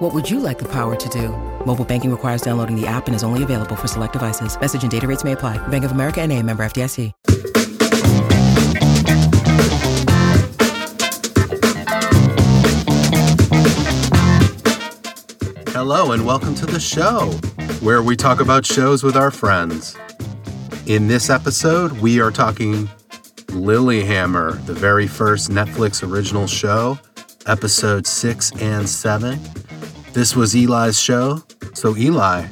What would you like the power to do? Mobile banking requires downloading the app and is only available for select devices. Message and data rates may apply. Bank of America and a member FDIC. Hello, and welcome to the show where we talk about shows with our friends. In this episode, we are talking Lilyhammer, the very first Netflix original show, episode six and seven. This was Eli's show, so Eli,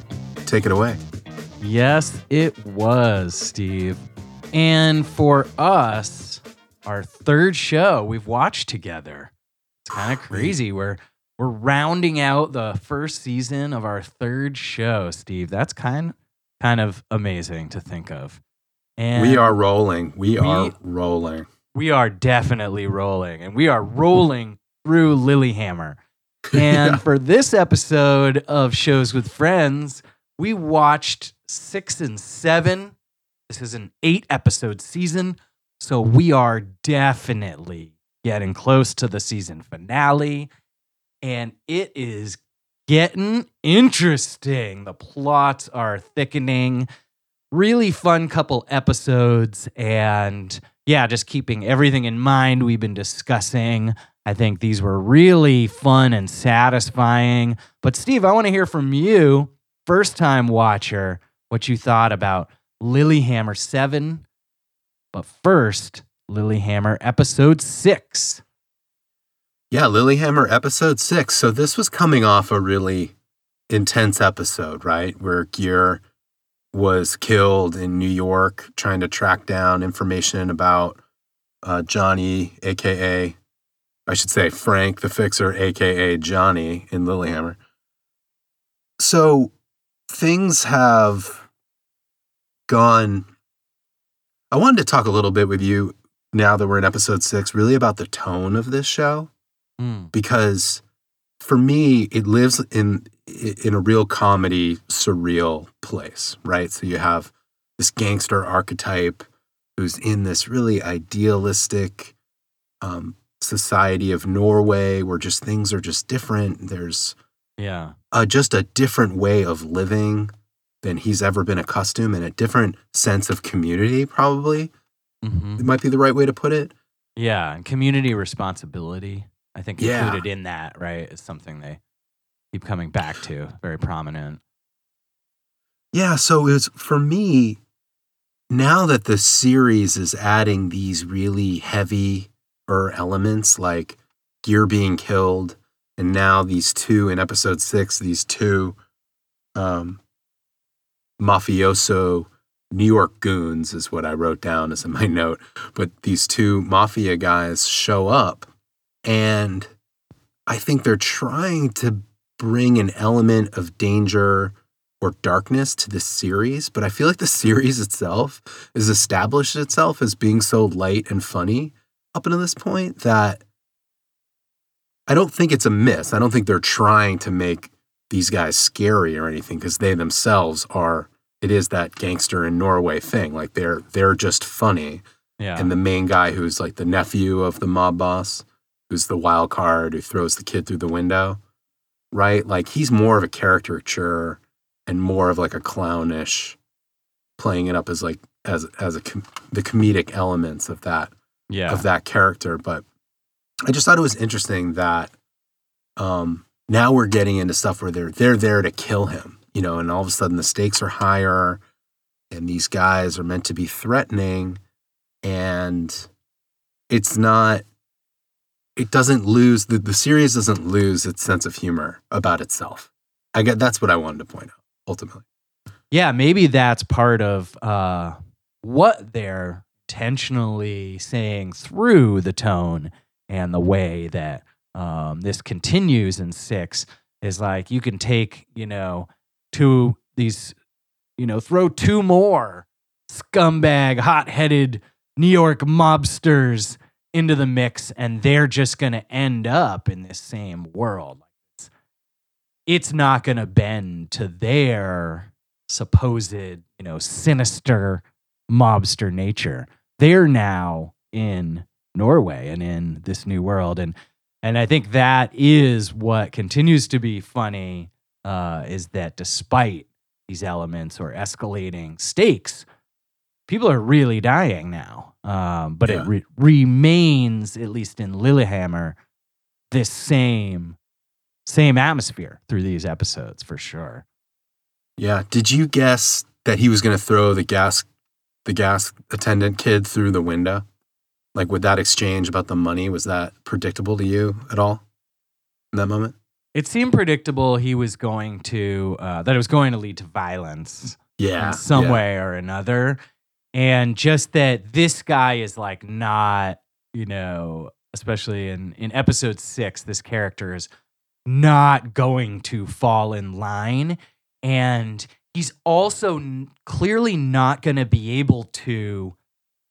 take it away. Yes, it was, Steve. And for us, our third show we've watched together. It's kind of crazy. We're we're rounding out the first season of our third show, Steve. That's kind kind of amazing to think of. And we are rolling. We, we- are rolling. we are definitely rolling, and we are rolling through Lilyhammer. And Yeah. for this episode of Shows with Friends, we watched six and seven. This is an eight episode season. So we are definitely getting close to the season finale. And it is getting interesting. The plots are thickening. Really fun couple episodes. And yeah, just keeping everything in mind we've been discussing. I think these were really fun and satisfying. But Steve, I want to hear from you, first time watcher, what you thought about Lilyhammer 7. But first, Lilyhammer episode 6. Yeah, Lilyhammer episode six. So this was coming off a really intense episode, right? Where Geir was killed in New York trying to track down information about uh, Johnny, aka, I should say Frank the Fixer, aka Johnny in Lilyhammer. So things have gone. I wanted to talk a little bit with you now that we're in episode six, really about the tone of this show Mm, because for me it lives in in a real comedy surreal place right so you have this gangster archetype who's in this really idealistic um, society of norway where just things are just different there's yeah. uh, just a different way of living than he's ever been accustomed and a different sense of community probably hmm it might be the right way to put it Yeah. And community responsibility, I think, Yeah. included in that, right, is something they keep coming back to. Very prominent. Yeah, so it's for me now that the series is adding these really heavy er elements like Geir being killed and now these two in episode 6 these two um mafioso New York goons is what I wrote down as in my note. But these two mafia guys show up and I think they're trying to bring an element of danger or darkness to this series, but I feel like the series itself has established itself as being so light and funny up until this point that I don't think it's a miss. I don't think they're trying to make these guys scary or anything because they themselves are it is that gangster in Norway thing. Like they're they're just funny. Yeah. And the main guy who's like the nephew of the mob boss, who's the wild card who throws the kid through the window, right? Like he's more of a caricature and more of like a clownish, playing it up as like as as a com- the comedic elements of that yeah. of that character. But I just thought it was interesting that um, now we're getting into stuff where they're they're there to kill him, you know, and all of a sudden the stakes are higher, and these guys are meant to be threatening, and it's not. It doesn't lose the the series doesn't lose its sense of humor about itself. I get that's what I wanted to point out ultimately. yeah, maybe that's part of uh, what they're intentionally saying through the tone and the way that um, this continues in six is like you can take, you know, two these, you know, throw two more scumbag, hot headed New York mobsters into the mix, and they're just going to end up in this same world. It's, it's not going to bend to their supposed, you know, sinister mobster nature. They're now in Norway and in this new world, and and I think that is what continues to be funny uh, is that despite these elements or escalating stakes, people are really dying now. Um, but Yeah. it re- remains, at least in Lilyhammer, this same same atmosphere through these episodes for sure. Yeah. Did you guess that he was going to throw the gas the gas attendant kid through the window? Like with that exchange about the money, was that predictable to you at all in that moment? It seemed predictable he was going to uh, that it was going to lead to violence. Yeah. in some yeah. way or another. And just that this guy is like not, you know, especially in, in episode six, this character is not going to fall in line. And he's also clearly not going to be able to,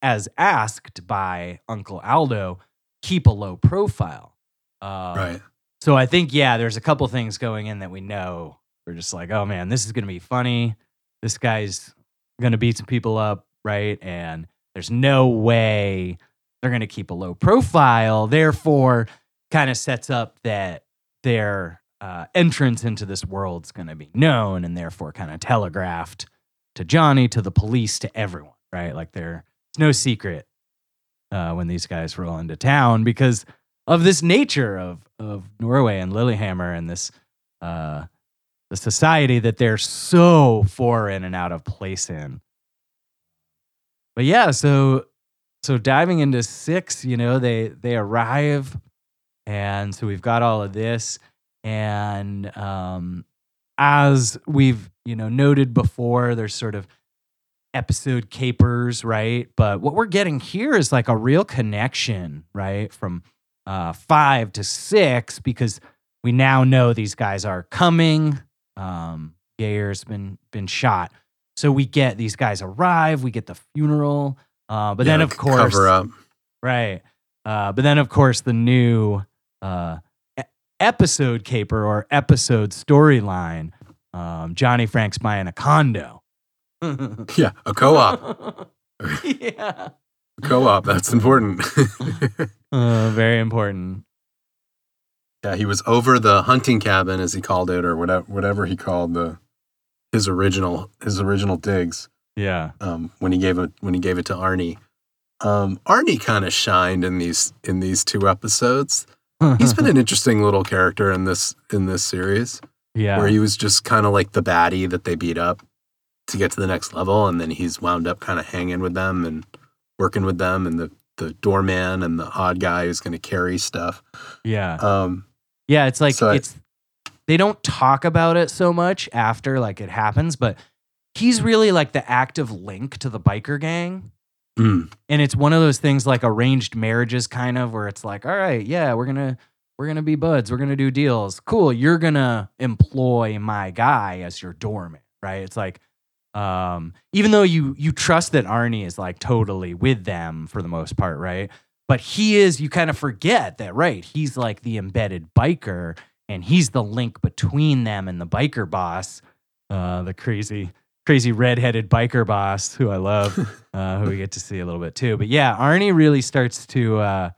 as asked by Uncle Aldo, keep a low profile. Uh, Right. so I think, yeah, there's a couple things going in that we know. We're just like, oh man, this is going to be funny. This guy's going to beat some people up, right? And there's no way they're going to keep a low profile. Therefore, kind of sets up that their uh, entrance into this world's going to be known and therefore kind of telegraphed to Johnny, to the police, to everyone, right? Like there, it's no secret uh, when these guys roll into town because of this nature of of Norway and Lilyhammer and this uh, the society that they're so foreign and out of place in. But yeah, so so diving into six, you know, they they arrive, and so we've got all of this, and um, as we've you know noted before, there's sort of episode capers, right? But what we're getting here is like a real connection, right, from uh, five to six because we now know these guys are coming. Um, Geir's been been shot, so we get these guys arrive. We get the funeral, uh, but then of course, cover up. right? Uh, but then of course the new uh, episode caper or episode storyline. Um, Johnny Frank's buying a condo. Yeah, a co-op. yeah, co-op. That's important. uh, very important. yeah, he was over the hunting cabin, as he called it, or whatever, whatever he called the his original his original digs. Yeah, Um, when he gave it when he gave it to Arnie. Um, Arnie kind of shined in these in these two episodes. He's been an interesting little character in this in this series, yeah. where he was just kind of like the baddie that they beat up to get to the next level, and then he's wound up kind of hanging with them and working with them, and the the doorman and the odd guy who's going to carry stuff. yeah. Um, Yeah, it's like So I- it's they don't talk about it so much after like it happens, but he's really like the active link to the biker gang. Mm, And it's one of those things like arranged marriages kind of where it's like, all right, yeah, we're to we're to be buds, we're to do deals. Cool, you're to employ my guy as your doorman, right? It's like um even though you you trust that Arnie is like totally with them for the most part, right? But he is you kind of forget that, right? He's like the embedded biker and he's the link between them and the biker boss, uh, the crazy, crazy redheaded biker boss who I love, uh, who we get to see a little bit too. But yeah, Arnie really starts to uh,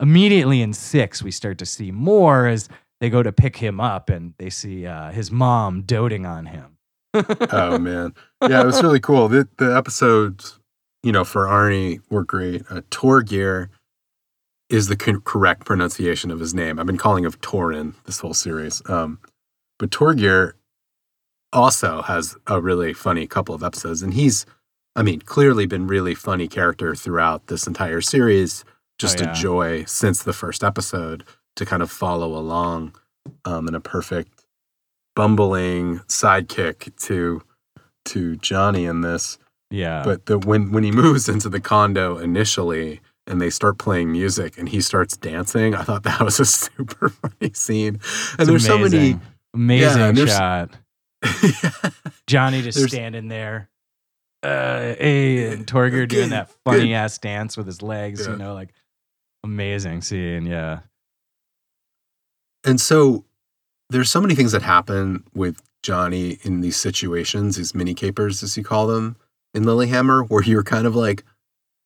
immediately in six, we start to see more as they go to pick him up and they see uh, his mom doting on him. oh man, yeah, it was really cool. The the episodes, you know, for Arnie were great. Uh, Torgeir is the co- correct pronunciation of his name. I've been calling him Torin this whole series. Um, but Torgeir also has a really funny couple of episodes, and he's, I mean, clearly been really funny character throughout this entire series. Just Oh, yeah. a joy since the first episode to kind of follow along um, in a perfect bumbling sidekick to to Johnny in this. Yeah. But the when when he moves into the condo initially and they start playing music and he starts dancing, I thought that was a super funny scene. And It's there's so many amazing there's- shot. Johnny just There's- standing there. uh, hey, and Torgeir doing that funny ass dance with his legs, Yeah. you know, like amazing scene. Yeah. And so there's so many things that happen with Johnny in these situations, these mini capers, as you call them, in Lilyhammer, where you're kind of like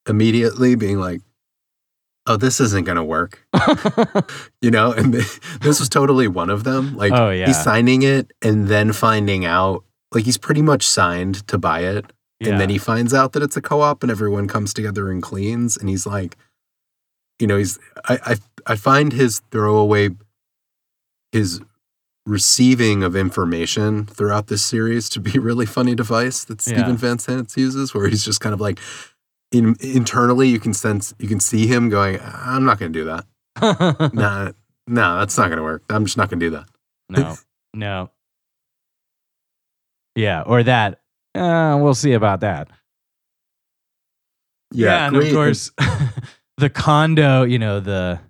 immediately being like, oh, this isn't going to work, you know? And th- this was totally one of them. Like, oh yeah. he's signing it and then finding out, like, he's pretty much signed to buy it. And then he finds out that it's a co-op and everyone comes together and cleans. And he's like, you know, he's I I, I find his throwaway his receiving of information throughout this series to be really funny device that Yeah. Steven Van Zandt uses, where he's just kind of like in, internally you can sense you can see him going, I'm not gonna do that. Nah, no, that's not gonna work. I'm just not gonna do that. no, no. Yeah, or that. Uh, we'll see about that. Yeah. And of course, the condo. You know the.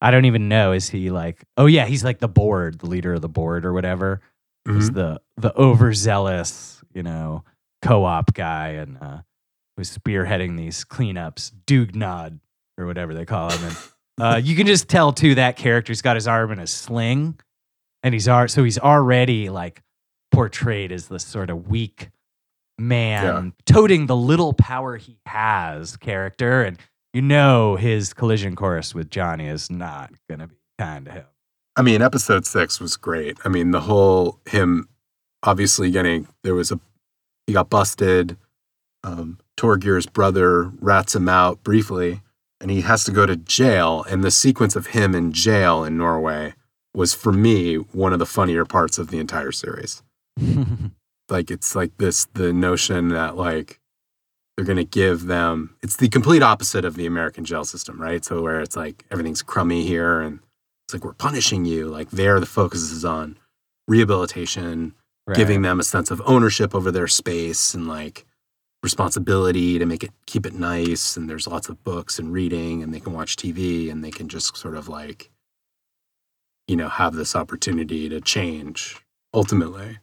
I don't even know. Is he like? Oh yeah, he's like the board, the leader of the board or whatever. Is Mhm. the the overzealous, you know, co-op guy and uh, who's spearheading these cleanups, Dugnad or whatever they call him. And uh, you can just tell too that character's got his arm in a sling, and he's ar- so he's already like portrayed as this sort of weak man toting the little power he has character, and you know his collision course with Johnny is not gonna be kind to him. I mean, episode six was great. I mean, the whole him obviously getting there was a he got busted. Um, Torgeir's brother rats him out briefly, and he has to go to jail. And the sequence of him in jail in Norway was, for me, one of the funnier parts of the entire series. Like it's like this the notion that like they're gonna give them it's the complete opposite of the American jail system, right? So where it's like everything's crummy here and it's like we're punishing you. Like there, the focus is on rehabilitation, giving them a sense of ownership over their space and like responsibility to make it keep it nice. And there's lots of books and reading, and they can watch TV and they can just sort of like, you know, have this opportunity to change ultimately.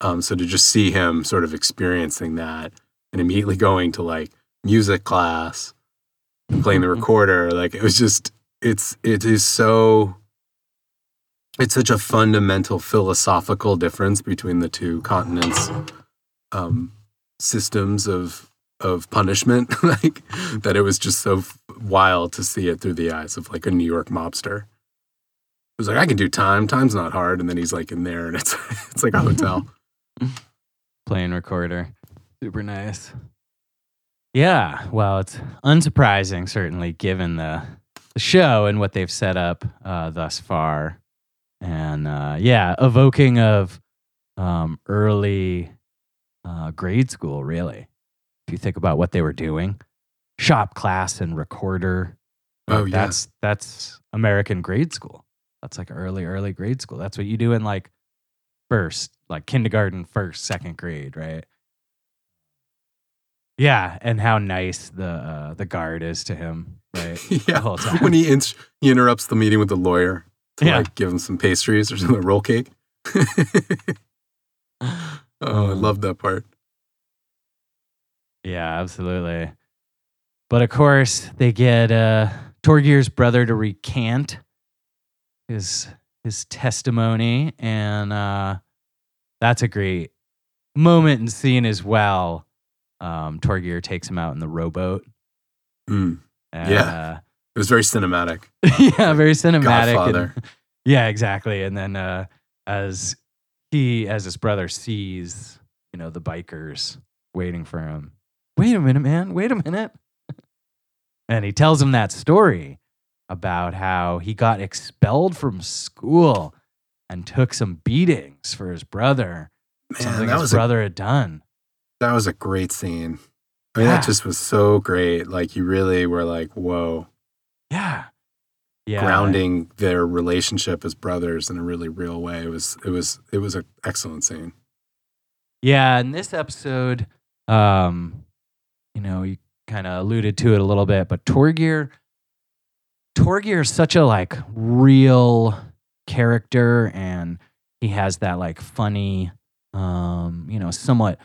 Um, so to just see him sort of experiencing that and immediately going to like music class playing the recorder, like it was just it's it is so it's such a fundamental philosophical difference between the two continents um systems of of punishment like that it was just so wild to see it through the eyes of like a new york mobster it was like i can do time time's not hard and then he's like in there and it's it's like a hotel playing recorder. Super nice. Yeah, well, it's unsurprising, certainly, given the, the show and what they've set up uh, thus far. And uh, yeah, evoking of um, early uh, grade school, really. If you think about what they were doing, shop class and recorder. Oh, like, yeah. That's, that's American grade school. That's like early, early grade school. That's what you do in like first, like kindergarten, first, second grade, right? Yeah, and how nice the uh, the guard is to him, right? yeah whole time. when he, int- he interrupts the meeting with the lawyer to Yeah. like give him some pastries or something roll cake oh i love that part Yeah, absolutely. But of course, they get uh, Torgeir's brother to recant his his testimony, and uh, that's a great moment and scene as well. Um, Torgeir takes him out in the rowboat. Mm. And, Yeah. it was very cinematic uh, yeah, very cinematic. and- Godfather. yeah, exactly. And then uh, as he, as his brother sees, you know, the bikers waiting for him. Wait a minute, man. Wait a minute. and he tells him that story about how he got expelled from school and took some beatings for his brother. something Man, that his was a, brother had done. that was a great scene. I mean, Yeah. that just was so great. Like you really were like, whoa, Yeah. Yeah. grounding their relationship as brothers in a really real way. It was, it was, it was an excellent scene. Yeah, in this episode, um, you know, you kind of alluded to it a little bit, but Torgeir, Torgeir is such a like real character, and he has that like funny, um, you know, somewhat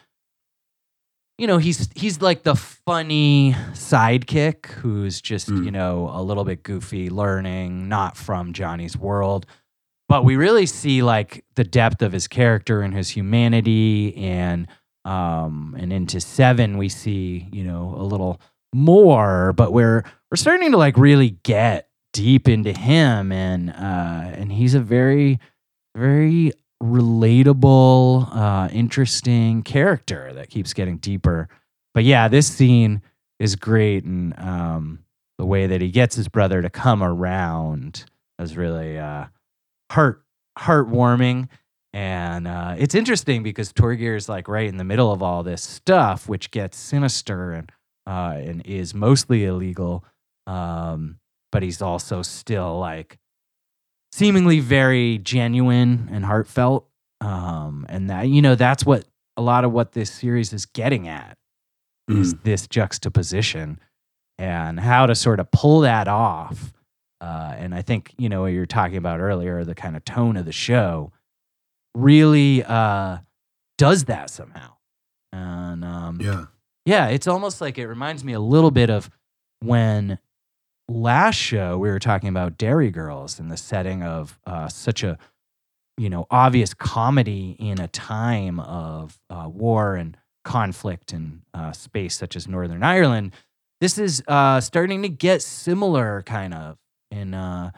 you know, he's he's like the funny sidekick who's just, Mm. you know, a little bit goofy, learning, not from Johnny's world. But we really see like the depth of his character and his humanity and um and into 7 we see, you know, a little more, but we're we're starting to like really get deep into him and uh and he's a very very relatable uh interesting character that keeps getting deeper. But yeah this scene is great and um the way that he gets his brother to come around is really uh heart heartwarming. And uh it's interesting because Torgeir is like right in the middle of all this stuff which gets sinister and uh and is mostly illegal. Um but he's also still like seemingly very genuine and heartfelt um and that you know that's what a lot of what this series is getting at is Mm. this juxtaposition and how to sort of pull that off uh and i think you know what you're talking about earlier the kind of tone of the show really uh does that somehow and um Yeah. yeah, it's almost like it reminds me a little bit of when last show we were talking about Derry Girls in the setting of uh, such a you know obvious comedy in a time of uh, war and conflict in uh, space such as Northern Ireland. This is uh, starting to get similar, kind of. In uh,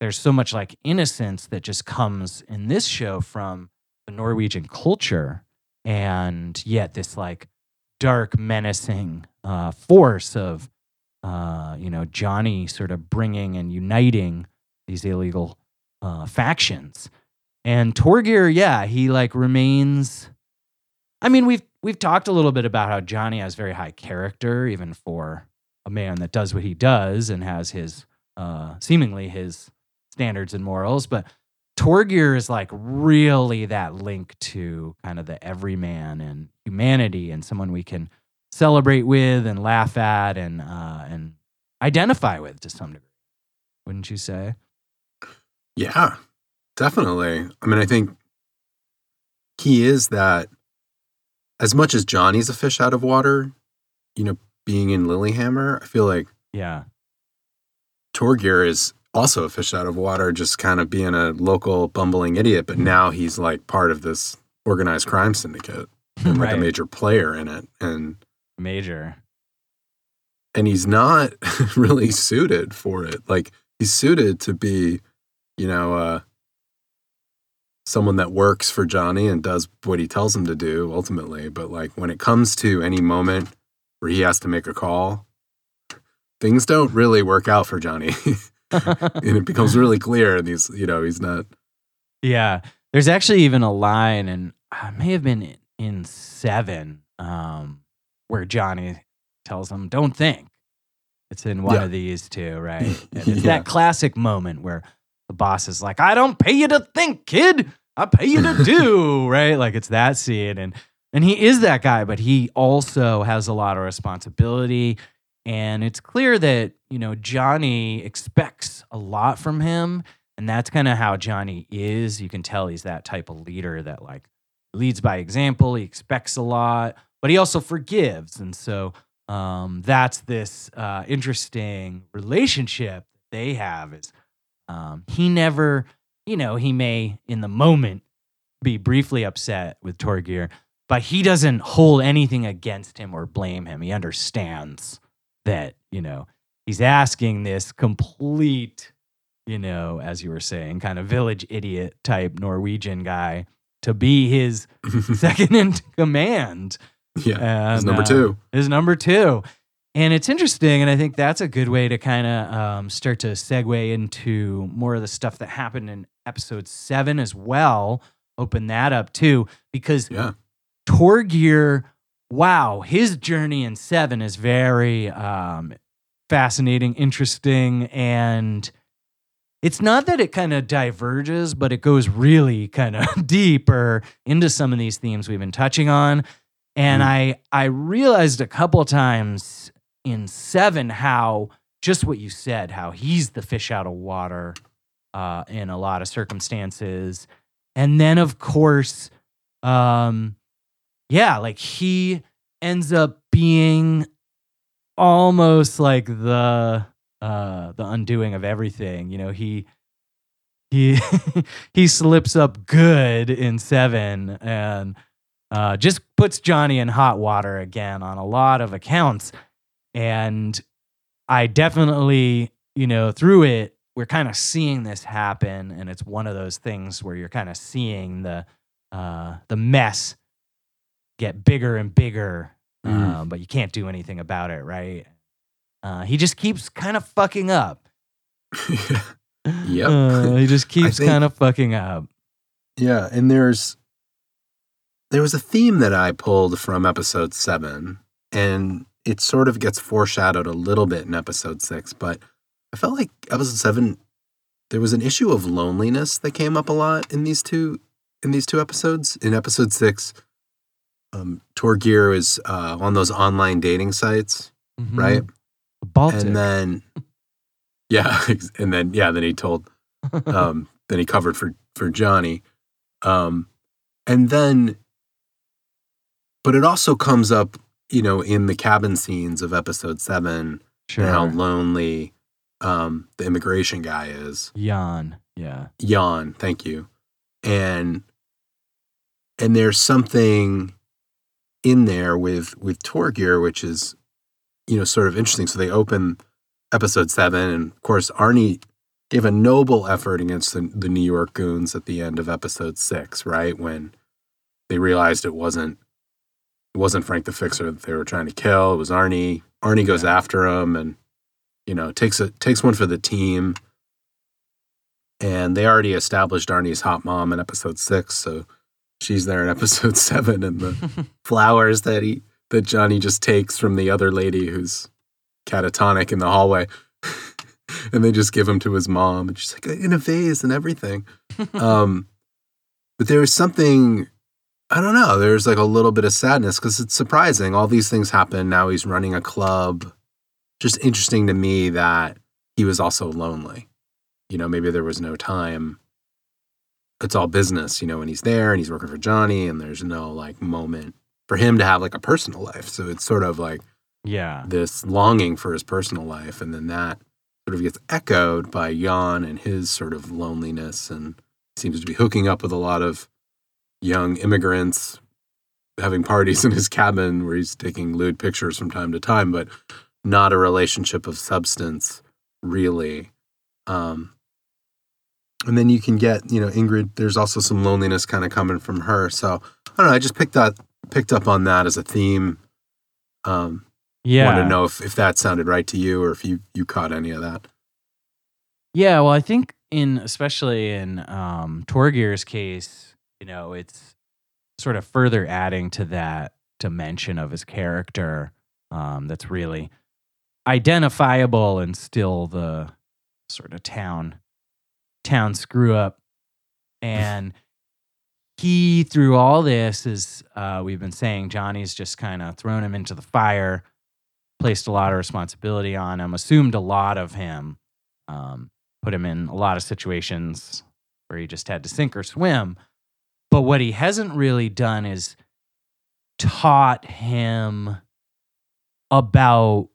there's so much like innocence that just comes in this show from the Norwegian culture, and yet this like dark, menacing uh, force of, uh, you know, Johnny sort of bringing and uniting these illegal uh, factions. And Torgeir, yeah, he like remains. I mean, we've we've talked a little bit about how Johnny has very high character, even for a man that does what he does and has his uh, seemingly his standards and morals. But Torgeir is like really that link to kind of the everyman and humanity and someone we can celebrate with and laugh at and uh, and identify with to some degree. Wouldn't you say? Yeah, definitely. I mean, I think he is that as much as Johnny's a fish out of water, you know, being in Lilyhammer, I feel like Yeah. Torgeir is also a fish out of water, just kind of being a local bumbling idiot, but now he's like part of this organized crime syndicate and like a major player in it. And Major. and he's not really suited for it. Like he's suited to be, you know, uh, someone that works for Johnny and does what he tells him to do ultimately. But like when it comes to any moment where he has to make a call, things don't really work out for Johnny. and it becomes really clear. And he's, you know, he's not. Yeah. There's actually even a line, and I may have been in, in seven, um, where Johnny tells him, Don't think. It's in one Yeah. of these two, right? And it's Yeah. that classic moment where the boss is like, I don't pay you to think, kid. I pay you to do, right? Like it's that scene. And and he is that guy, but he also has a lot of responsibility. And it's clear that, you know, Johnny expects a lot from him. And that's kind of how Johnny is. You can tell he's that type of leader that like leads by example. He expects a lot, but he also forgives. And so um, that's this uh, interesting relationship that they have is um, he never, you know, he may in the moment be briefly upset with Torgeir, but he doesn't hold anything against him or blame him. He understands that, you know, he's asking this complete, you know, as you were saying, kind of village idiot type Norwegian guy to be his second in command. Yeah. And, number uh, two. is number two. And it's interesting, and I think that's a good way to kind of um, start to segue into more of the stuff that happened in episode seven as well. Open that up too, because Yeah. Torgeir, wow, his journey in seven is very um, fascinating, interesting, and it's not that it kind of diverges, but it goes really kind of deeper into some of these themes we've been touching on. And Mm. I I realized a couple times in seven how just what you said, how he's the fish out of water uh, in a lot of circumstances. And then of course, um, yeah, like he ends up being almost like the uh the undoing of everything. You know, he he he slips up good in seven and uh, just puts Johnny in hot water again on a lot of accounts. And I definitely, you know, through it, we're kind of seeing this happen, and it's one of those things where you're kind of seeing the uh, the mess get bigger and bigger, Mm. um, but you can't do anything about it, right? Uh, he just keeps kind of fucking up. Yep. Uh, he just keeps kind of fucking up. Yeah, and there's there was a theme that I pulled from episode 7 and it sort of gets foreshadowed a little bit in episode 6, but I felt like episode 7 there was an issue of loneliness that came up a lot in these two in these two episodes. In episode 6, um Torgeir is uh, on those online dating sites, Mhm. right? Baltic. And then yeah, and then yeah, then he told um, then he covered for for Johnny, um, and then, but it also comes up, you know, in the cabin scenes of episode seven, sure. and how lonely um, the immigration guy is. Yawn. Yeah. Jan, thank you, and and there's something in there with with Torgeir, which is, you know, sort of interesting. So they open episode seven, and of course Arnie gave a noble effort against the, the New York goons at the end of episode six, right when they realized it wasn't it wasn't Frank the Fixer that they were trying to kill. It was Arnie. Arnie goes Yeah. after him, and you know takes a takes one for the team. And they already established Arnie's hot mom in episode six, so she's there in episode seven, and the flowers that he that Johnny just takes from the other lady who's catatonic in the hallway. and they just give them to his mom, and she's like in a vase and everything. Um, but there was something I don't know. There's like a little bit of sadness because it's surprising. All these things happen. Now he's running a club. Just interesting to me that he was also lonely. You know, maybe there was no time. It's all business, you know, when he's there and he's working for Johnny, and there's no like moment for him to have like a personal life. So it's sort of like yeah. this longing for his personal life, and then that sort of gets echoed by Jan and his sort of loneliness, and seems to be hooking up with a lot of young immigrants, having parties in his cabin where he's taking lewd pictures from time to time, but not a relationship of substance, really. Um, and then you can get, you know, Ingrid. There's also some loneliness kind of coming from her. So I don't know. I just picked that picked up on that as a theme. Um, Yeah. Want to know if, if that sounded right to you or if you you caught any of that. Yeah, well, I think in especially in um, Torgeir's case, you know, it's sort of further adding to that dimension of his character um, that's really identifiable and still the sort of town town screw up. And he, through all this, is uh, we've been saying Johnny's just kind of thrown him into the fire, placed a lot of responsibility on him, assumed a lot of him. Um, put him in a lot of situations where he just had to sink or swim. But what he hasn't really done is taught him about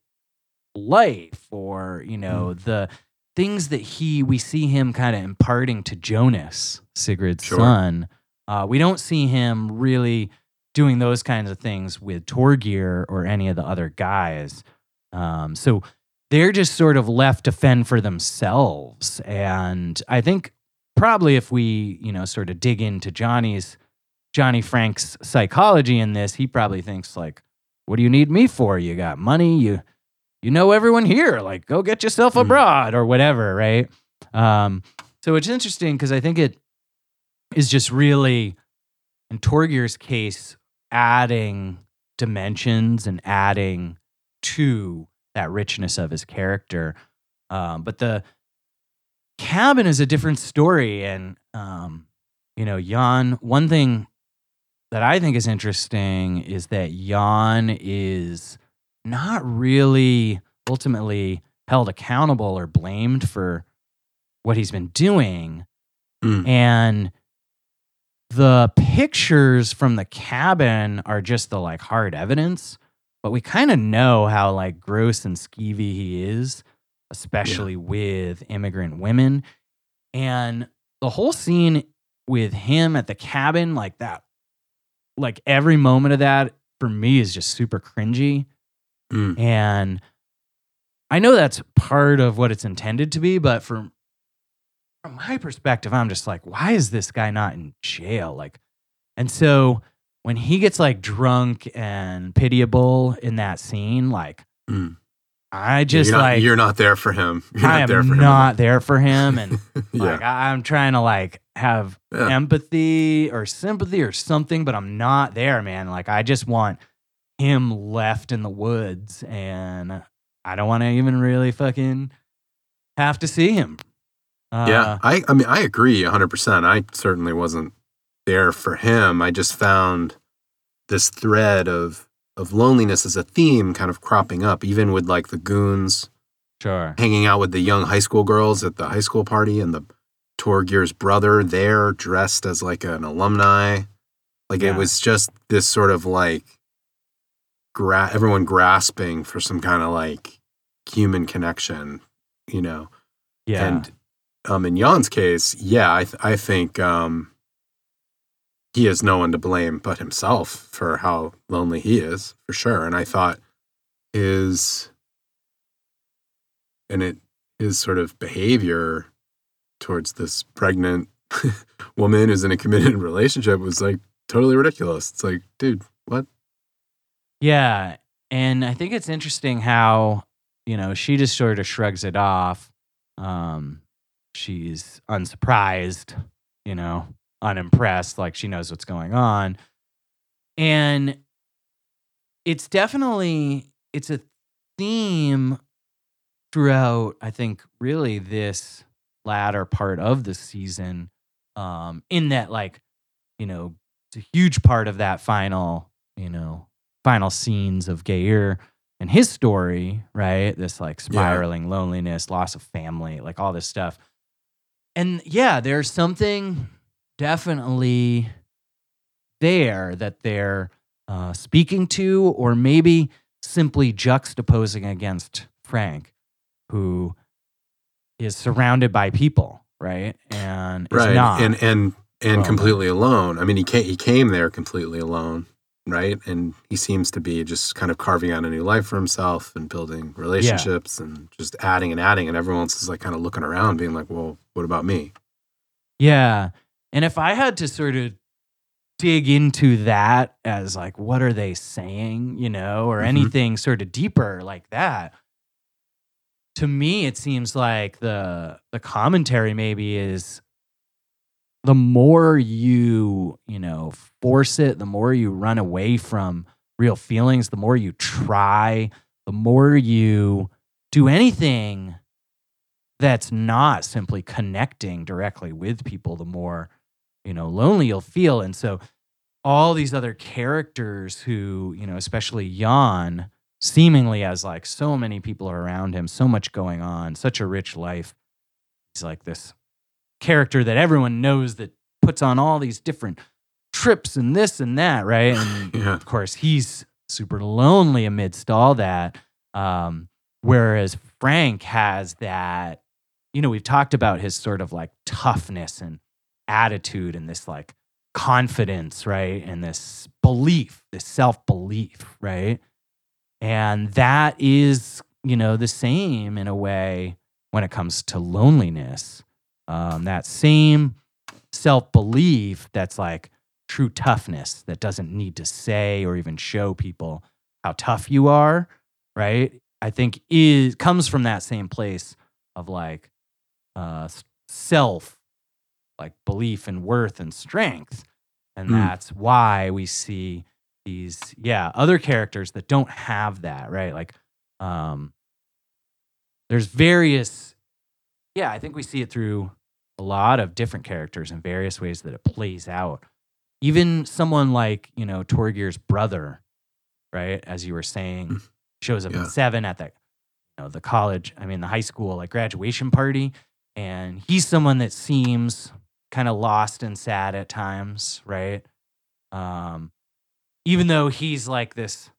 life or, you know, the things that he, we see him kind of imparting to Jonas, Sigrid's Sure. son. Uh, we don't see him really doing those kinds of things with Torgeir or any of the other guys. Um, so they're just sort of left to fend for themselves. And I think probably if we, you know, sort of dig into Johnny's Johnny Frank's psychology in this, he probably thinks like, what do you need me for? You got money, you you know everyone here, like go get yourself Mhm. abroad or whatever, right? Um, so it's interesting because I think it is just really in Torgeir's case adding dimensions and adding to that richness of his character. Um, but the cabin is a different story. And, um, you know, Jan, one thing that I think is interesting is that Jan is not really ultimately held accountable or blamed for what he's been doing. Mm. And the pictures from the cabin are just the like hard evidence, but we kind of know how like gross and skeevy he is, especially with immigrant women. And the whole scene with him at the cabin, like that, like every moment of that for me is just super cringy. Mm. And I know that's part of what it's intended to be, but from from my perspective, I'm just like, why is this guy not in jail? Like, and so when he gets like drunk and pitiable in that scene, like, Mm. I just you're not, like you're not there for him. You're I not there am for him. not there for him, and yeah. like I, I'm trying to like have Yeah. empathy or sympathy or something, but I'm not there, man. Like I just want him left in the woods, and I don't want to even really fucking have to see him. Uh, yeah. I, I mean, I agree 100%. I certainly wasn't there for him. I just found this thread of, of loneliness as a theme kind of cropping up, even with like the goons sure. hanging out with the young high school girls at the high school party and the Torgeir's brother there dressed as like an alumni. Like Yeah. it was just this sort of like gra- everyone grasping for some kind of like human connection, you know. Yeah. And um, in Jan's case, yeah, I, th- I think um, he has no one to blame but himself for how lonely he is, for sure. And I thought his and it his sort of behavior towards this pregnant woman who's in a committed relationship was like totally ridiculous. It's like, dude, what? Yeah. And I think it's interesting how, you know, she just sort of shrugs it off. Um, she's unsurprised, you know, unimpressed, like she knows what's going on. And it's definitely it's a theme throughout, I think, really this latter part of the season. Um, in that like, you know, it's a huge part of that final, you know, final scenes of Geir and his story, right? This like spiraling loneliness, loss of family, like all this stuff. And yeah, there's something definitely there that they're uh, speaking to, or maybe simply juxtaposing against Frank, who is surrounded by people, right? And is right. not. And and and Well, completely alone. I mean, he came, he came there completely alone, right? And he seems to be just kind of carving out a new life for himself and building relationships and just adding and adding. And everyone else is like kind of looking around, being like, "Well, what about me?" Yeah. And if I had to sort of dig into that as like, what are they saying, you know, or Mhm. anything sort of deeper like that, to me, it seems like the the commentary maybe is the more you, you know, force it, the more you run away from real feelings, the more you try, the more you do anything that's not simply connecting directly with people, the more, you know, lonely you'll feel. And so all these other characters who, you know, especially Jan, seemingly as like so many people are around him, so much going on, such a rich life. He's like this character that everyone knows that puts on all these different trips and this and that, right? And Yeah. of course, he's super lonely amidst all that. Um, whereas Frank has that, you know, we've talked about his sort of like toughness and attitude and this like confidence, right? And this belief, this self belief, right? And that is, you know, the same in a way when it comes to loneliness. Um, that same self belief that's like true toughness that doesn't need to say or even show people how tough you are, right? I think is comes from that same place of like uh, self, like belief and worth and strength, and Mm. that's why we see these yeah other characters that don't have that right like um there's various yeah i think we see it through a lot of different characters in various ways that it plays out even someone like you know torgeir's brother right as you were saying Mm. shows up Yeah. at seven at the you know the college i mean the high school like graduation party and he's someone that seems kind of lost and sad at times, right? Um, even though he's like this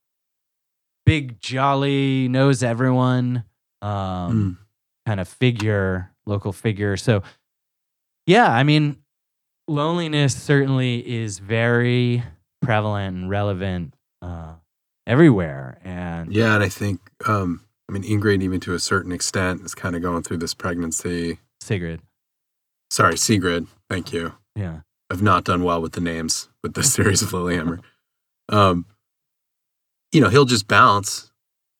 big, jolly, knows everyone um, Mm. kind of figure, local figure. So, yeah, I mean, loneliness certainly is very prevalent and relevant uh, everywhere. And Yeah, and I think, um, I mean, Ingrid, even to a certain extent, is kind of going through this pregnancy. Sigrid, Sorry, Sigrid. Thank you. yeah, I've not done well with the names with this series of Lilyhammer. Um, you know, he'll just bounce,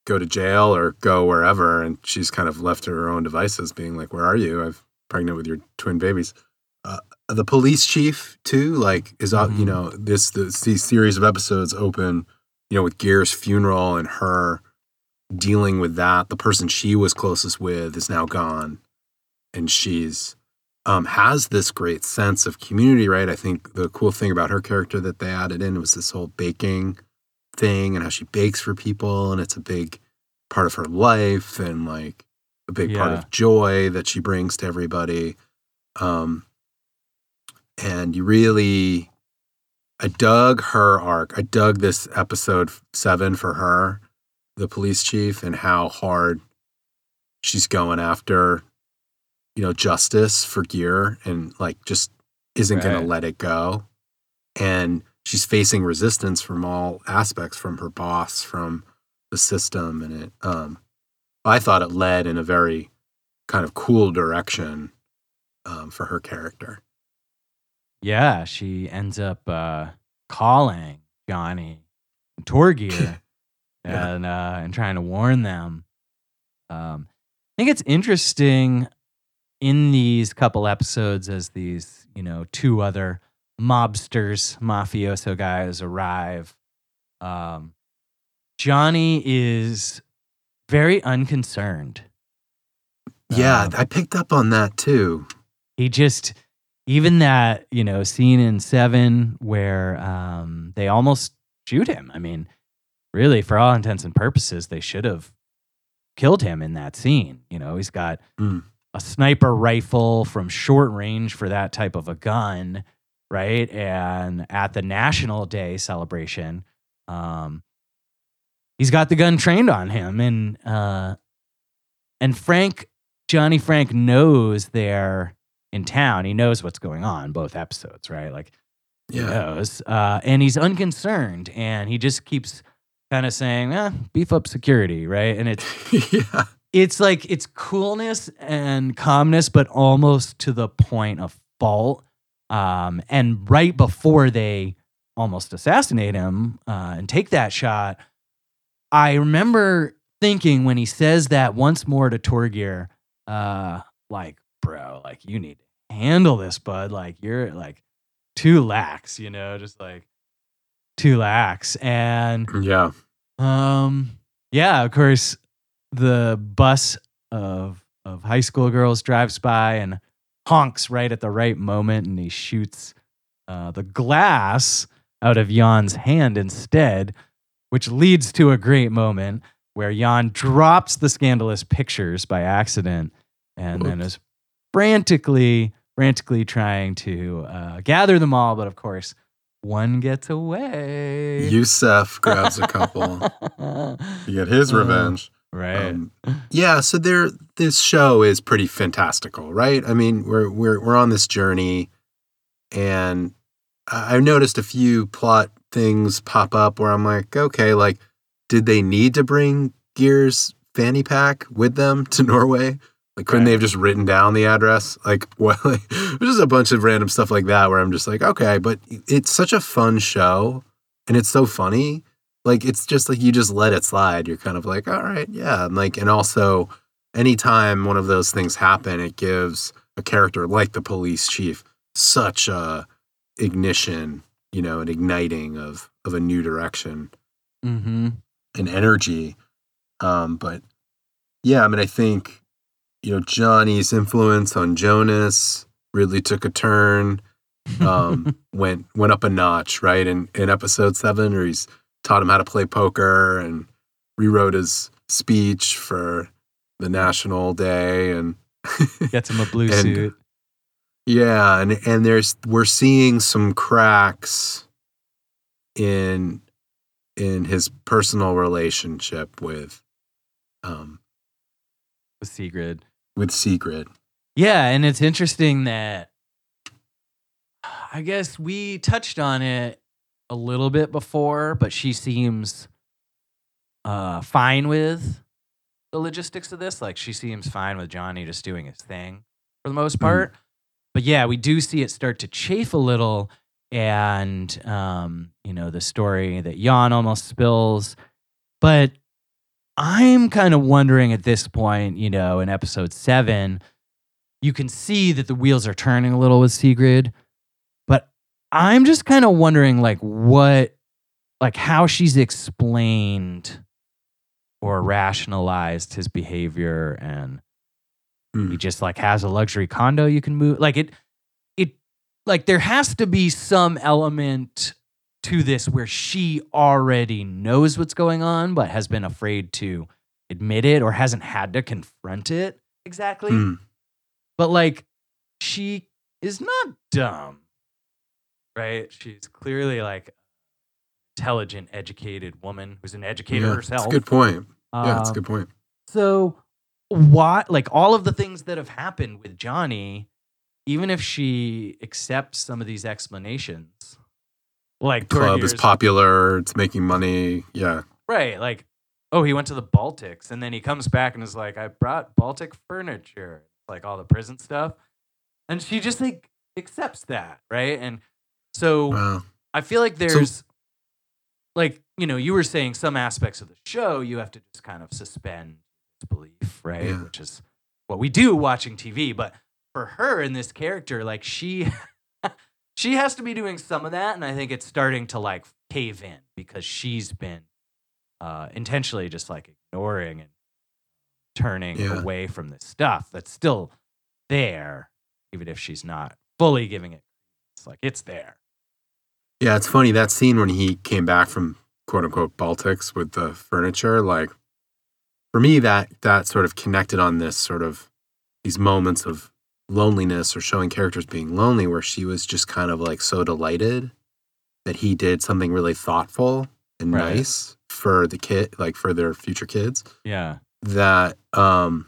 go to jail or go wherever, and she's kind of left to her own devices, being like, "Where are you? I'm pregnant with your twin babies." Uh, the police chief too, like, is out. You Mhm. know, this, this these series of episodes open, you know, with Geir's funeral and her dealing with that. The person she was closest with is now gone, and she's um, has this great sense of community, right? I think the cool thing about her character that they added in was this whole baking thing and how she bakes for people, and it's a big part of her life and like a big part of joy that she brings to everybody. Um, and you really, I dug her arc. I dug this episode seven for her, the police chief, and how hard she's going after you know, justice for Geir and like just isn't going to let it go. And she's facing resistance from all aspects from her boss, from the system. And it, um, I thought it led in a very kind of cool direction um, for her character. yeah, she ends up uh, calling Johnny and Torgeir Yeah. and uh, and trying to warn them. Um, I think it's interesting in these couple episodes as these you know two other mobsters, mafioso guys arrive. Um, Johnny is very unconcerned. Yeah, Um, I picked up on that too. he just even that you know scene in seven where um they almost shoot him i mean really for all intents and purposes they should have killed him in that scene you know he's got Mm. A sniper rifle from short range for that type of a gun right? And at the national day celebration um he's got the gun trained on him. And uh and frank johnny frank knows they're in town. He knows what's going on both episodes right? Like he Yeah. knows. Uh and he's unconcerned and he just keeps kind of saying eh, beef up security right? And it's yeah. It's like it's coolness and calmness, but almost to the point of fault. Um, and right before they almost assassinate him uh, and take that shot, I remember thinking when he says that once more to Torgeir, uh, like, bro, like you need to handle this, bud. Like you're like too lax, you know, just like too lax. And Yeah. um, yeah, of course, the bus of of high school girls drives by and honks right at the right moment, and he shoots uh, the glass out of Jan's hand instead, which leads to a great moment where Jan drops the scandalous pictures by accident, and then is frantically, frantically trying to uh, gather them all, but of course, one gets away. Yusef grabs a couple. You get his Uh, revenge. Right. Um, yeah, so there this show is pretty fantastical, right? I mean, we're we're we're on this journey and I I noticed a few plot things pop up where I'm like, okay, like did they need to bring Geir's fanny pack with them to Norway? Like couldn't they have just written down the address? Like what like, just a bunch of random stuff like that where I'm just like, okay, but it's such a fun show and it's so funny like it's just like you just let it slide you're kind of like all right yeah and like and also anytime one of those things happen it gives a character like the police chief such a ignition you know an igniting of of a new direction Mm-hmm. and energy um but yeah i mean i think you know johnny's influence on jonas really took a turn um, went went up a notch, right? In in episode seven, where he's taught him how to play poker and rewrote his speech for the national day, and Gets him a blue And- suit. Yeah, and and there's we're seeing some cracks in in his personal relationship with um with Sigrid. with Sigrid. Yeah, and it's interesting that I guess we touched on it a little bit before, but she seems uh fine with the logistics of this. Like she seems fine with Johnny just doing his thing for the most part. But yeah, we do see it start to chafe a little and um, you know, the story that Jan almost spills. But I'm kind of wondering at this point, you know, in episode seven, you can see that the wheels are turning a little with Sigrid. I'm just kind of wondering, like, what, like, how she's explained or rationalized his behavior and Hmm. he just like has a luxury condo you can move like it it like there has to be some element to this where she already knows what's going on but has been afraid to admit it or hasn't had to confront it exactly Hmm. but like she is not dumb right she's clearly like intelligent educated woman who's an educator Yeah, herself That's a good point. Yeah, that's a Um, good point. so why like all of the things that have happened with Johnny, even if she accepts some of these explanations, like toward Club is popular, it's making money. Yeah. right? Like, oh, he went to the Baltics and then he comes back and is like, I brought Baltic furniture, like all the prison stuff, and she just like accepts that, right? And so Wow. I feel like there's like, you know, you were saying some aspects of the show you have to just kind of suspend disbelief, right? Yeah. Which is what we do watching TV. But for her in this character, like she she has to be doing some of that. And I think it's starting to like cave in because she's been uh intentionally just like ignoring and turning Yeah. away from this stuff that's still there, even if she's not fully giving it. It's like it's there. Yeah, it's funny that scene when he came back from quote unquote Baltics with the furniture, like for me that that sort of connected on this sort of these moments of loneliness or showing characters being lonely where she was just kind of like so delighted that he did something really thoughtful and Right. nice for the kid like for their future kids Yeah. that um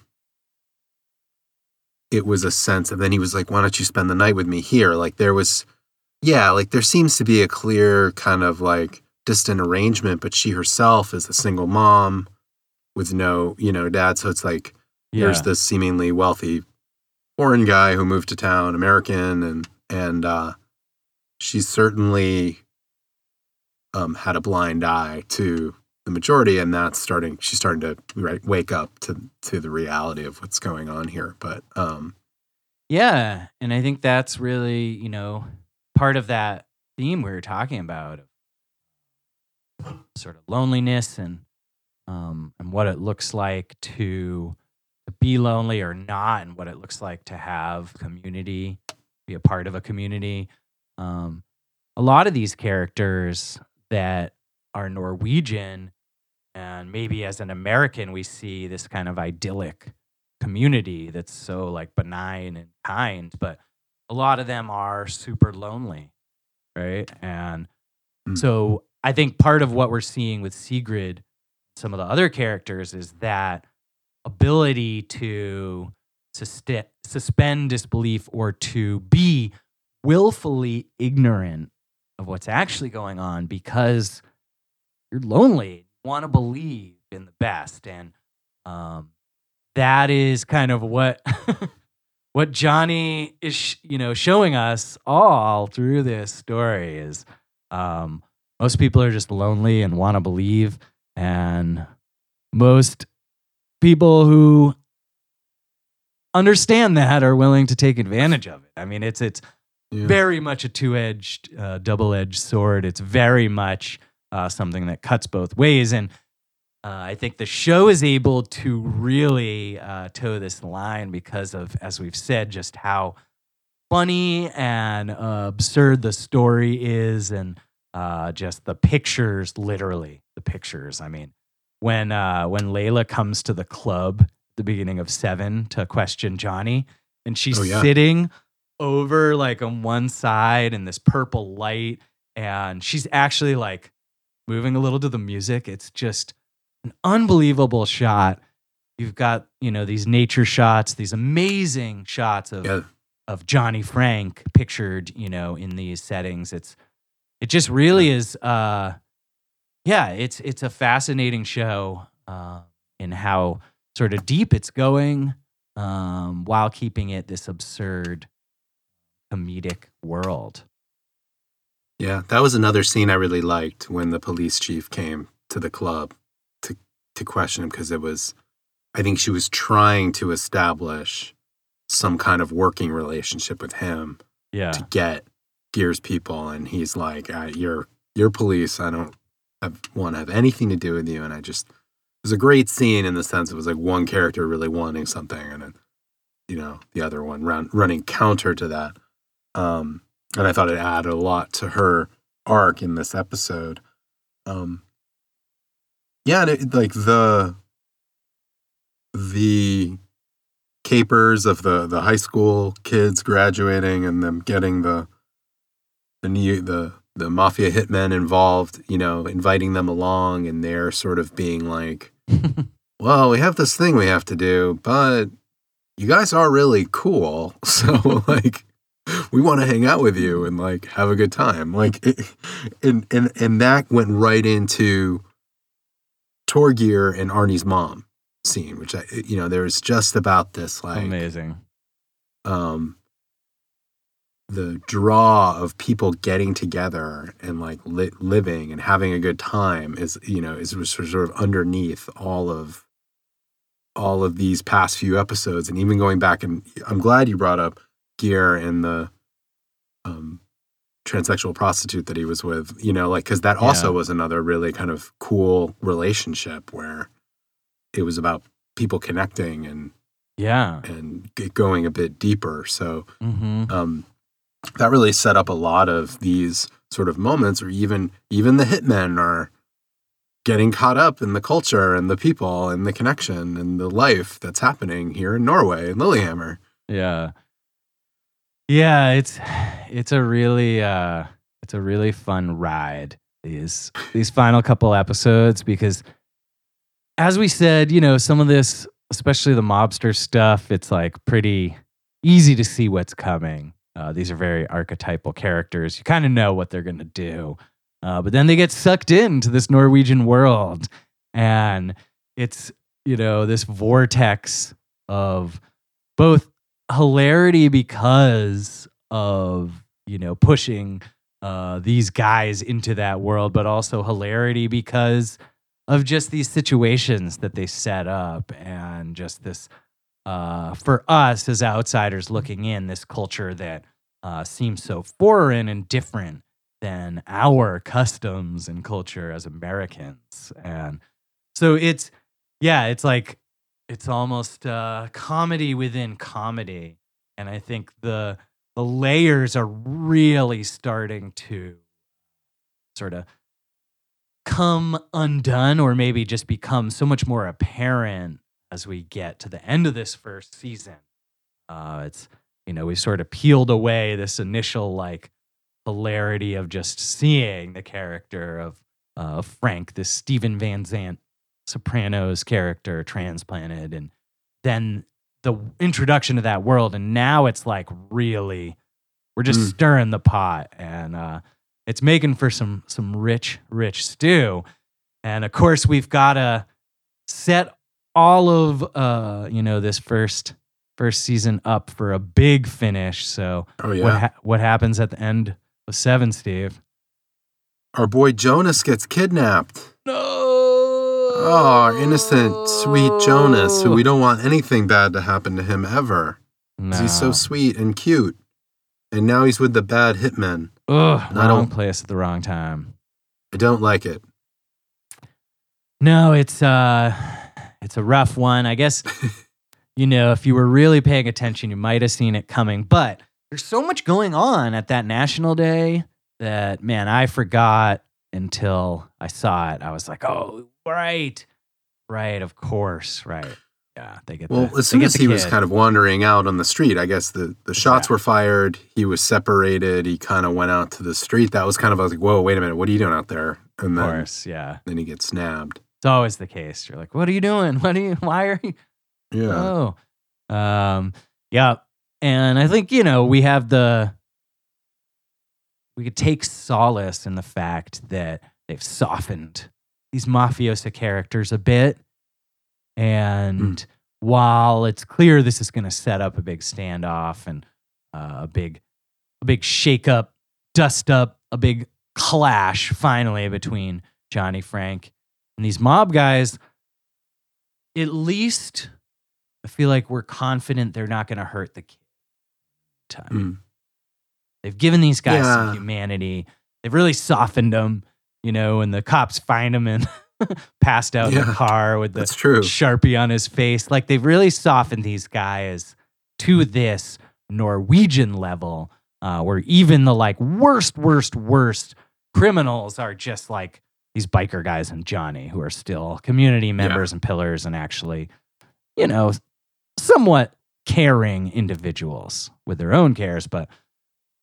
it was a sense and then he was like why don't you spend the night with me here like there was yeah like there seems to be a clear kind of like distant arrangement but she herself is a single mom with no you know dad. So it's like there's this seemingly wealthy foreign guy who moved to town american and and uh she's certainly um had a blind eye to the majority and that's starting she's starting to right, wake up to to the reality of what's going on here. But um Yeah, and I think that's really, you know, part of that theme we were talking about sort of loneliness and um and what it looks like to be lonely or not and what it looks like to have community, be a part of a community. Um a lot of these characters that are Norwegian and maybe as an American we see this kind of idyllic community that's so like benign and kind, but a lot of them are super lonely, right? And Mm. so I think part of what we're seeing with Sigrid, some of the other characters, is that ability to suste- suspend disbelief or to be willfully ignorant of what's actually going on because you're lonely, you want to believe in the best, and um, that is kind of what what Johnny is, you know, showing us all through this story is um, most people are just lonely and want to believe, and most people who understand that are willing to take advantage of it. I mean, it's it's yeah. very much a two-edged, uh, double-edged sword. It's very much uh, something that cuts both ways, and uh, I think the show is able to really uh, toe this line because of, as we've said, just how funny and uh, absurd the story is, and uh, just the pictures. Literally, the pictures. I mean, when uh, when Laila comes to the club, at the beginning of Seven, to question Johnny, and she's Oh, yeah. sitting over like on one side in this purple light and she's actually like moving a little to the music. It's just an unbelievable shot. You've got, you know, these nature shots, these amazing shots of Yeah. of Johnny Frank pictured, you know, in these settings. It's it just really is uh yeah, it's it's a fascinating show uh in how sort of deep it's going um while keeping it this absurd comedic world. Yeah, that was another scene I really liked when the police chief came to the club to question him because it was I think she was trying to establish some kind of working relationship with him Yeah. to get Geir's people and he's like uh, you're you're police I don't have, want to have anything to do with you and I just it was a great scene in the sense it was like one character really wanting something and then you know the other one run, running counter to that um and I thought it added a lot to her arc in this episode. Um, yeah, and it, like the the capers of the the high school kids graduating and them getting the the new the the mafia hitmen involved, you know, inviting them along, and they're sort of being like, "Well, we have this thing we have to do, but you guys are really cool, so like." we want to hang out with you and like have a good time like it, and and and that went right into Torgeir and Arnie's mom scene which I you know there's just about this like Amazing. um the draw of people getting together and like li- living and having a good time is you know is sort of underneath all of all of these past few episodes and even going back and I'm glad you brought up Geir and the um transsexual prostitute that he was with you know like cuz that also Yeah. was another really kind of cool relationship where it was about people connecting and Yeah. and going a bit deeper. So hmm um, that really set up a lot of these sort of moments, or even even the hitmen are getting caught up in the culture and the people and the connection and the life that's happening here in Norway and Lilyhammer. Yeah. Yeah, it's it's a really uh it's a really fun ride these these final couple episodes because as we said, you know, some of this especially the mobster stuff, it's like pretty easy to see what's coming. Uh, these are very archetypal characters. You kind of know what they're going to do. Uh, but then they get sucked into this Norwegian world and it's, you know, this vortex of both hilarity because of you know pushing uh, these guys into that world, but also hilarity because of just these situations that they set up and just this uh, for us as outsiders looking in this culture that uh, seems so foreign and different than our customs and culture as Americans, and so it's yeah, it's like it's almost uh, comedy within comedy, and I think the the layers are really starting to sort of come undone, or maybe just become so much more apparent as we get to the end of this first season. Uh, it's you know we sort of peeled away this initial like hilarity of just seeing the character of uh, Frank, this Steven Van Zandt Sopranos character transplanted, and then the introduction to that world, and now it's like really, we're just Mm. stirring the pot, and uh, it's making for some some rich, rich stew, and of course we've got to set all of uh you know this first first season up for a big finish. So Oh yeah, what ha- what happens at the end of seven, Steve? our boy Jonas gets kidnapped. No. Oh, our innocent, sweet Jonas, who we don't want anything bad to happen to him ever. 'Cause He's so No. sweet and cute, and now he's with the bad hitmen. Ugh, And I wrong don't- place at the wrong time. I don't like it. No, it's uh it's a rough one. I guess you know, if you were really paying attention, you might have seen it coming. But there's so much going on at that national day that man, I forgot until I saw it. I was like, "Oh, right. Right, of course, right." Yeah, they get. Well, the, as soon as he the was kind of wandering out on the street, I guess the, the shots Yeah. were fired. He was separated. He kind of went out to the street. That was kind of I was like, whoa, wait a minute, what are you doing out there? And then, of course, yeah, then he gets snabbed. it's always the case. You're like, what are you doing? What are you? Why are you? Yeah. Oh, um, yeah, and I think you know we have the we could take solace in the fact that they've softened these mafiosa characters a bit, and while it's clear this is going to set up a big standoff and uh, a big a big shake up, dust up, a big clash finally between Johnny Frank and these mob guys. At least I feel like we're confident they're not going to hurt the kid. Time. Mm. They've given these guys some humanity. They've really softened them, you know, and the cops find him and passed out in the car with the. Sharpie on his face. Like they've really softened these guys to this Norwegian level, uh, where even the like worst, worst, worst criminals are just like these biker guys and Johnny, who are still community members and pillars and actually, you know, somewhat caring individuals with their own cares. But,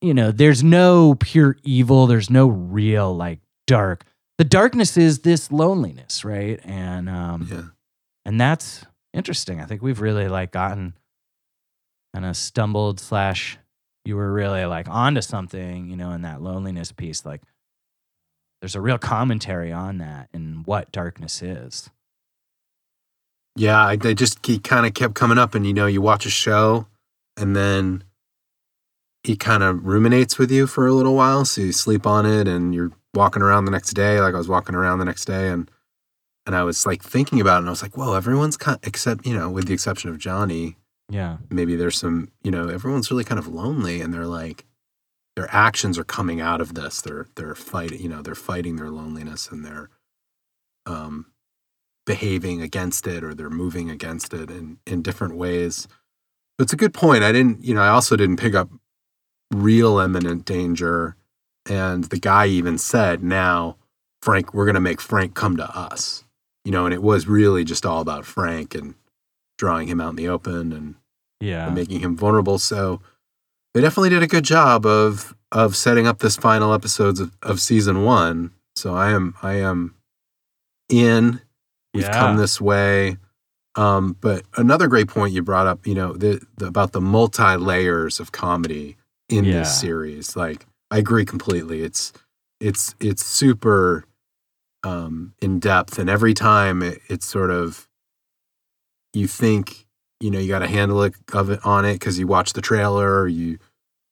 you know, there's no pure evil, there's no real like dark. The darkness is this loneliness, right? And um, Yeah. and that's interesting. I think we've really like gotten kind of stumbled slash you were really like onto something, you know, in that loneliness piece. Like there's a real commentary on that and what darkness is. Yeah, I, they just he kind of kept coming up, and you know, you watch a show, and then he kind of ruminates with you for a little while. So you sleep on it, and you're walking around the next day. Like I was walking around the next day, and and I was like thinking about it, and I was like, whoa, everyone's kind except you know, with the exception of Johnny, Yeah. maybe there's some you know, everyone's really kind of lonely, and they're like. Their actions are coming out of this. They're they're fighting, you know, they're fighting their loneliness and they're um, behaving against it or they're moving against it in, in different ways. But it's a good point. I didn't, you know, I also didn't pick up real imminent danger. And the guy even said, now, Frank, we're going to make Frank come to us. You know, and it was really just all about Frank and drawing him out in the open and, Yeah. and making him vulnerable. So they definitely did a good job of of setting up this final episodes of, of season one. So I am I am in. We've Yeah. come this way. Um, but another great point you brought up, you know, the, the about the multi layers of comedy in Yeah. this series. Like I agree completely. It's it's it's super um, in depth, and every time it, it's sort of you think you know you got a handle it, of it on it because you watch the trailer, or you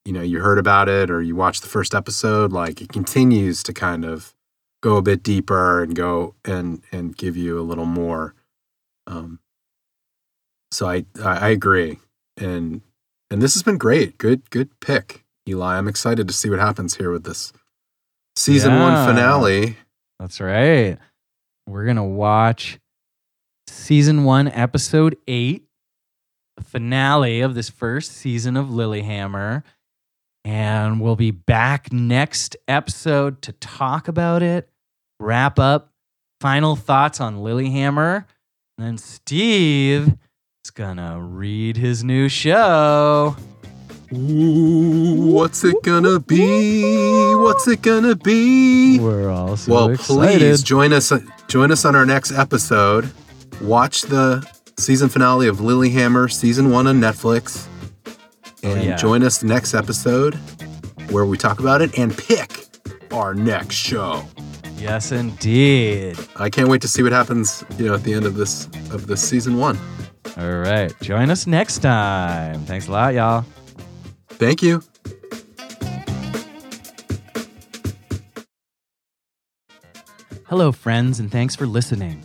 you know you heard about it, or you watch the first episode. Like it continues to kind of go a bit deeper and go and and give you a little more. Um, so I I agree, and and this has been great. Good good pick, Eli. I'm excited to see what happens here with this season Yeah. one finale. That's right. We're going to watch season one, episode eight, finale of this first season of Lilyhammer. And we'll be back next episode to talk about it, wrap up, final thoughts on Lilyhammer. And then Steve is going to read his new show. Ooh, what's it gonna be? What's it gonna be? We're all so well, excited. please join us. Join us on our next episode. Watch the season finale of Lilyhammer, season one on Netflix, oh, and Oh, yeah. join us next episode where we talk about it and pick our next show. Yes, indeed. I can't wait to see what happens. You know, at the end of this of this season one. All right. Join us next time. Thanks a lot, y'all. Thank you. Hello, friends, and thanks for listening.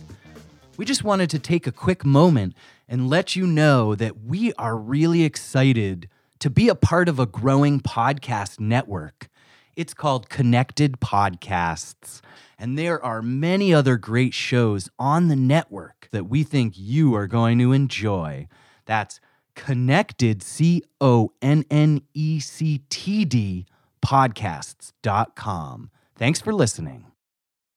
We just wanted to take a quick moment and let you know that we are really excited to be a part of a growing podcast network. It's called Connected Podcasts, and there are many other great shows on the network that we think you are going to enjoy. That's Connected, C O N N E C T D, podcasts.com. Thanks for listening.